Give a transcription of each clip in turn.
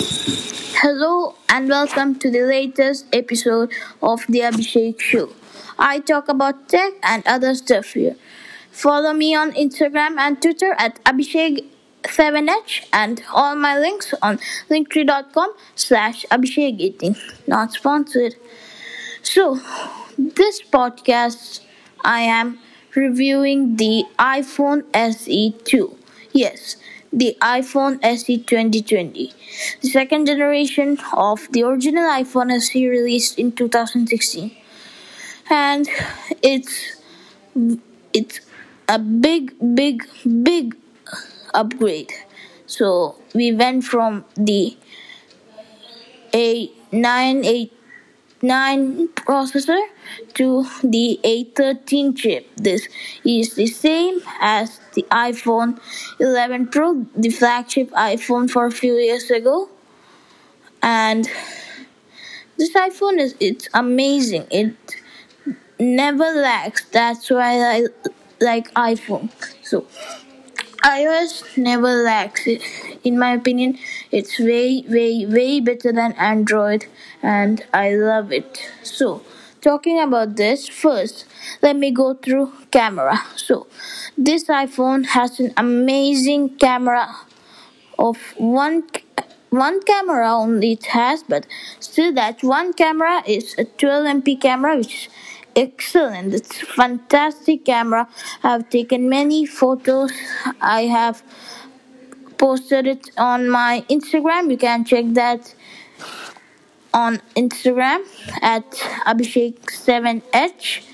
Hello and welcome to the latest episode of the Abhishek Show. I talk about tech and other stuff here. Follow me on Instagram and Twitter at Abhishek7h and all my links on linktree.com slash Abhishek18. Not sponsored. So, this podcast I am reviewing the iPhone SE2. Yes, the iPhone SE 2020, the second generation of the original iPhone SE released in 2016, and it's it's a big, big, big upgrade. So we went from the A9 9 processor to the A13 chip. This is the same as the iPhone 11 Pro, the flagship iPhone for a few years ago. And this iPhone is it's amazing. It never lags. That's why I like iPhone. So iOS never lags. In my opinion, it's way, way, way better than Android, and I love it. So, talking about this, first, let me go through camera. So, this iPhone has an amazing camera of one one camera only it has, but still that one camera is a 12 MP camera, which excellent. It's fantastic camera. I've taken many photos. I have posted it on my Instagram. You can check that on Instagram at Abhishek7h.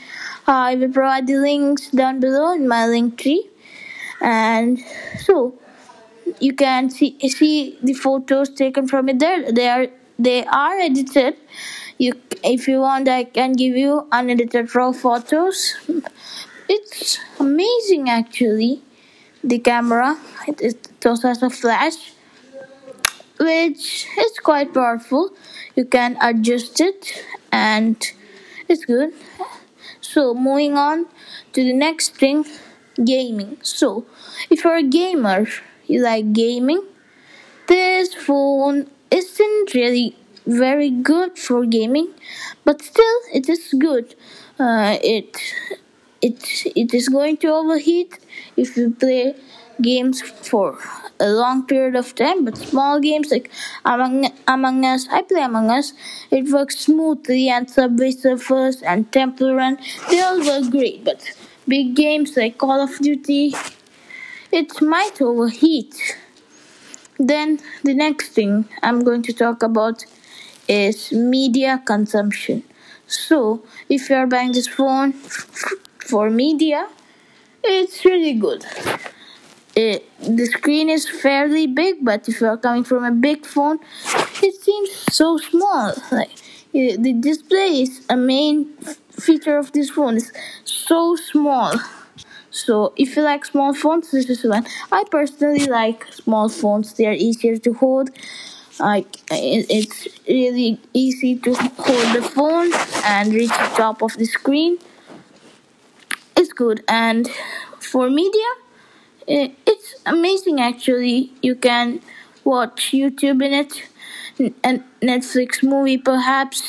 Uh, I will provide the links down below in my link tree. And so you can see see the photos taken from it there. They are they are edited you if you want i can give you unedited raw photos. It's amazing actually the camera. It, it also has a flash which is quite powerful. You can adjust it and it's good. So moving on to the next thing gaming. So if you're a gamer you like gaming this phone isn't really very good for gaming, but still it is good. Uh, it it it is going to overheat if you play games for a long period of time. But small games like Among Among Us, I play Among Us. It works smoothly, and Subway Surfers and Temple Run they all work great. But big games like Call of Duty, it might overheat. Then the next thing I'm going to talk about is media consumption. So, if you are buying this phone for media, it's really good. It, the screen is fairly big, but if you are coming from a big phone, it seems so small. Like eh, the display is a main feature of this phone. It's so small. So if you like small phones, this is one. I personally like small phones. They are easier to hold like it's really easy to hold the phone and reach the top of the screen. It's good. And for media it's amazing actually. You can watch youtube in it and netflix movie perhaps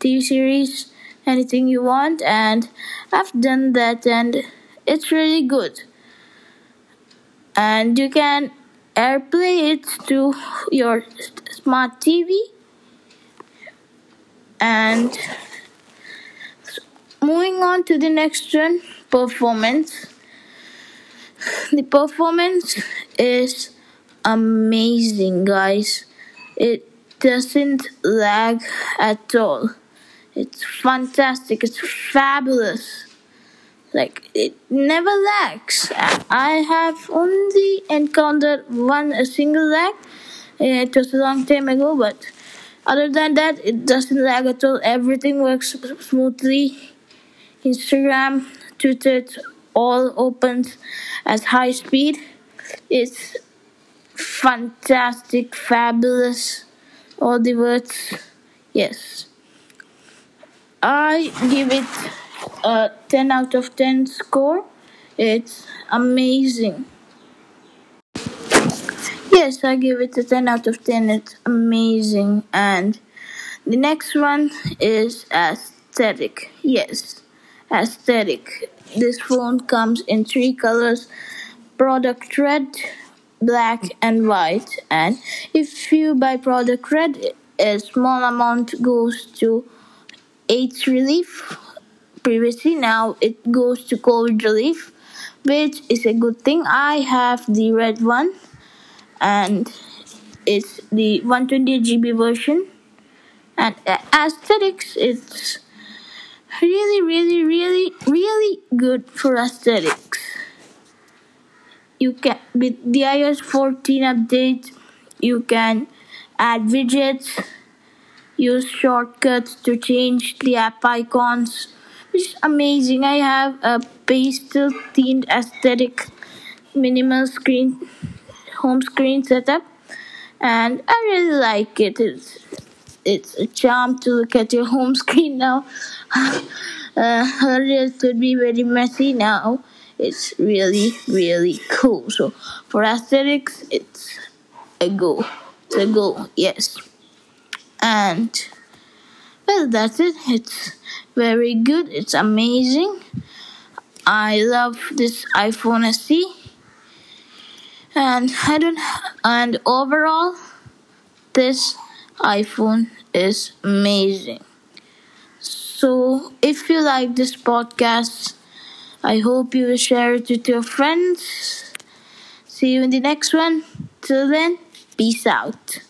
tv series anything you want. And i've done that and it's really good. And you can AirPlay it to your smart TV and moving on to the next one performance. The performance is amazing guys. It doesn't lag at all. It's fantastic. It's fabulous. Like it never lags. I have only encountered one a single lag. It was a long time ago, but other than that, it doesn't lag at all. Everything works smoothly. Instagram, Twitter, all opens at high speed. It's fantastic, fabulous. All the words, yes. I give it a 10 out of 10 score. It's amazing. Yes, I give it a 10 out of 10. It's amazing. And the next one is aesthetic. Yes, aesthetic. This phone comes in three colors product red, black, and white. And if you buy product red, a small amount goes to AIDS relief. Previously, now it goes to COVID relief, which is a good thing. I have the red one, and it's the 128 GB version. And uh, aesthetics, it's really, really, really, really good for aesthetics. You can with the iOS 14 update, you can add widgets, use shortcuts to change the app icons, which is amazing. I have a pastel themed aesthetic minimal screen home screen setup and I really like it. It's it's a charm to look at your home screen now. uh, earlier it could be very messy now. It's really, really cool. So for aesthetics, it's a go. It's a go, yes. And well, that's it. It's very good. It's amazing. I love this iPhone SE. And I don't. And overall, this iPhone is amazing. So, if you like this podcast, I hope you will share it with your friends. See you in the next one. Till then, peace out.